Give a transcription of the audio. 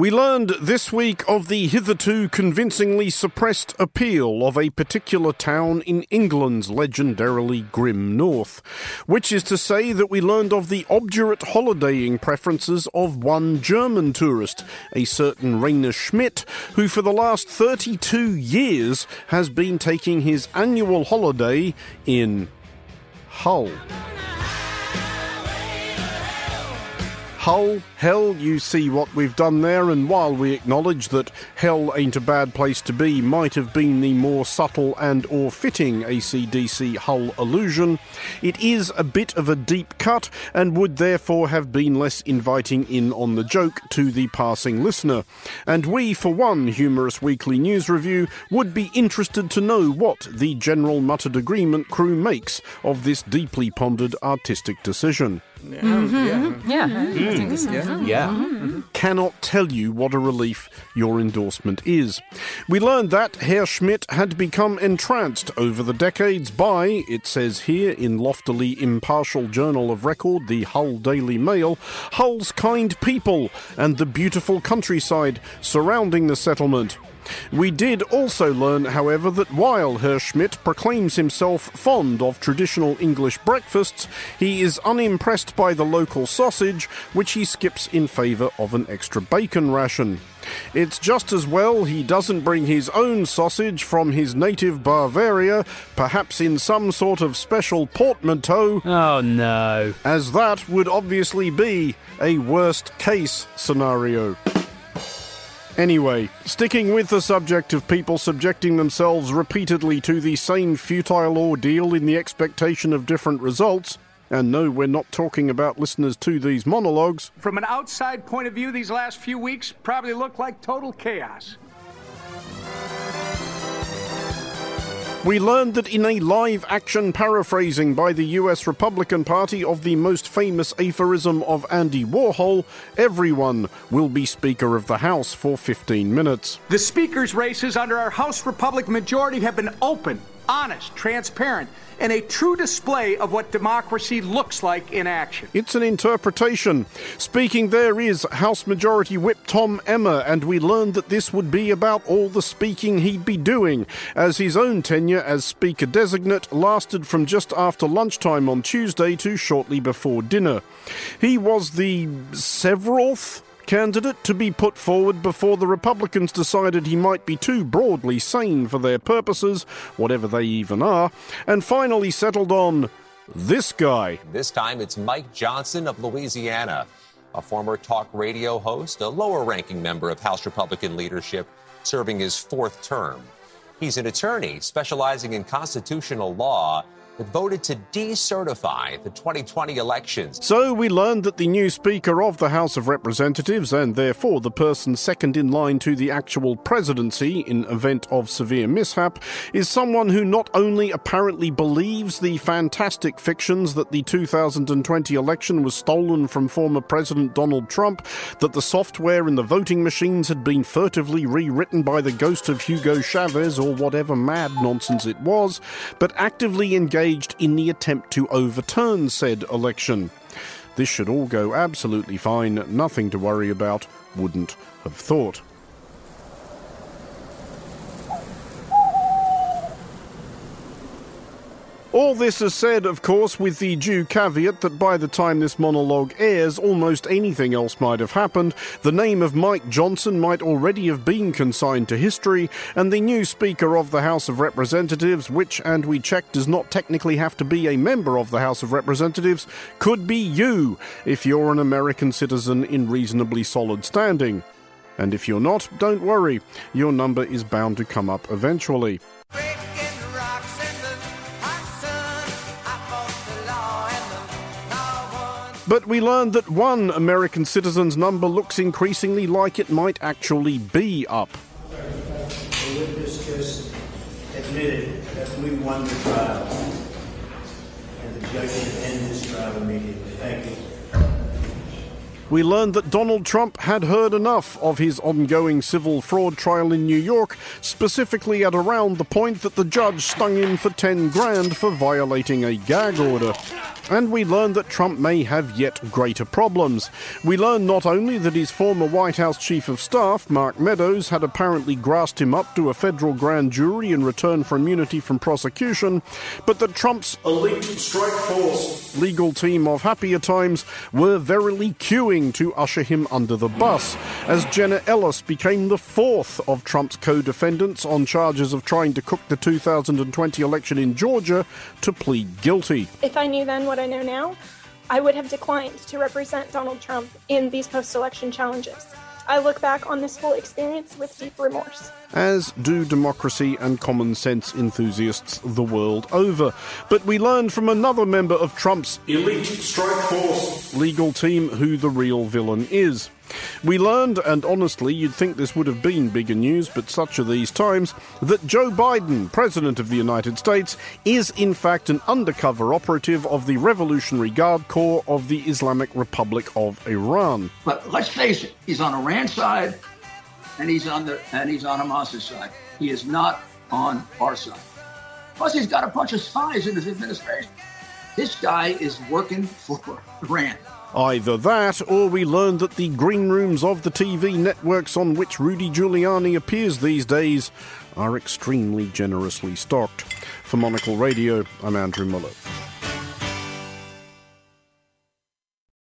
We learned this week of the hitherto convincingly suppressed appeal of a particular town in England's legendarily grim north, which is to say that we learned of the obdurate holidaying preferences of one German tourist, a certain Rainer Schmidt, who for the last 32 years has been taking his annual holiday in Hull. Hull, hell, you see what we've done there, and while we acknowledge that hell ain't a bad place to be, might have been the more subtle and or fitting ACDC Hull allusion, it is a bit of a deep cut and would therefore have been less inviting in on the joke to the passing listener. And we, for one humorous weekly news review, would be interested to know what the General Muttered Agreement crew makes of this deeply pondered artistic decision. Oh, mm-hmm. Yeah. I think it's- Yeah. Mm-hmm. yeah. Mm-hmm. Mm-hmm. cannot tell you what a relief your endorsement is. We learned that Herr Schmidt had become entranced over the decades by, it says here in loftily impartial journal of record, the Hull Daily Mail, Hull's kind people and the beautiful countryside surrounding the settlement. We did also learn, however, that while Herr Schmidt proclaims himself fond of traditional English breakfasts, he is unimpressed by the local sausage, which he skips in favour of an extra bacon ration. It's just as well he doesn't bring his own sausage from his native Bavaria, perhaps in some sort of special portmanteau, Oh no. as that would obviously be a worst case scenario. Anyway, sticking with the subject of people subjecting themselves repeatedly to the same futile ordeal in the expectation of different results, and no, we're not talking about listeners to these monologues, From an outside point of view, these last few weeks probably look like total chaos. We learned that in a live action paraphrasing by the US Republican Party of the most famous aphorism of Andy Warhol, everyone will be Speaker of the House for 15 minutes. The speaker's races under our House Republican majority have been open, honest, transparent, and a true display of what democracy looks like in action. It's an interpretation. Speaking there is House Majority Whip Tom Emmer, and we learned that this would be about all the speaking he'd be doing, as his own tenure as Speaker designate lasted from just after lunchtime on Tuesday to shortly before dinner. He was the severalth candidate to be put forward before the Republicans decided he might be too broadly sane for their purposes, whatever they even are, and finally settled on this guy. This time it's Mike Johnson of Louisiana, a former talk radio host, a lower ranking member of House Republican leadership, serving his fourth term. He's an attorney specializing in constitutional law that voted to decertify the 2020 elections. So we learned that the new Speaker of the House of Representatives, and therefore the person second in line to the actual presidency in event of severe mishap, is someone who not only apparently believes the fantastic fictions that the 2020 election was stolen from former President Donald Trump, that the software in the voting machines had been furtively rewritten by the ghost of Hugo Chavez or whatever mad nonsense it was, but actively engaged in the attempt to overturn said election. This should all go absolutely fine, nothing to worry about, wouldn't have thought. All this is said, of course, with the due caveat that by the time this monologue airs, almost anything else might have happened. The name of Mike Johnson might already have been consigned to history, and the new Speaker of the House of Representatives, which, and we checked, does not technically have to be a member of the House of Representatives, could be you, if you're an American citizen in reasonably solid standing. And if you're not, don't worry, your number is bound to come up eventually. But we learned that one American citizen's number looks increasingly like it might actually be up. The witness just admitted that we won the trial. And the judge this trial immediately. Thank you. We learned that Donald Trump had heard enough of his ongoing civil fraud trial in New York, specifically at around the point that the judge stung him for 10 grand for violating a gag order. And we learned that Trump may have yet greater problems. We learned not only that his former White House Chief of Staff, Mark Meadows, had apparently grassed him up to a federal grand jury in return for immunity from prosecution, but that Trump's elite strike force legal team of happier times were verily queuing to usher him under the bus, as Jenna Ellis became the fourth of Trump's co defendants on charges of trying to cook the 2020 election in Georgia to plead guilty. If I knew then what I know now, I would have declined to represent Donald Trump in these post election challenges. I look back on this whole experience with deep remorse. As do democracy and common sense enthusiasts the world over. But we learned from another member of Trump's elite strike force legal team who the real villain is. We learned, and honestly, you'd think this would have been bigger news, but such are these times, that Joe Biden, President of the United States, is in fact an undercover operative of the Revolutionary Guard Corps of the Islamic Republic of Iran. But let's face it, he's on Iran's side, and he's on the and he's on Hamas's side. He is not on our side. Plus, he's got a bunch of spies in his administration. This guy is working for Iran. Either that, or we learn that the green rooms of the TV networks on which Rudy Giuliani appears these days are extremely generously stocked. For Monocle Radio, I'm Andrew Muller.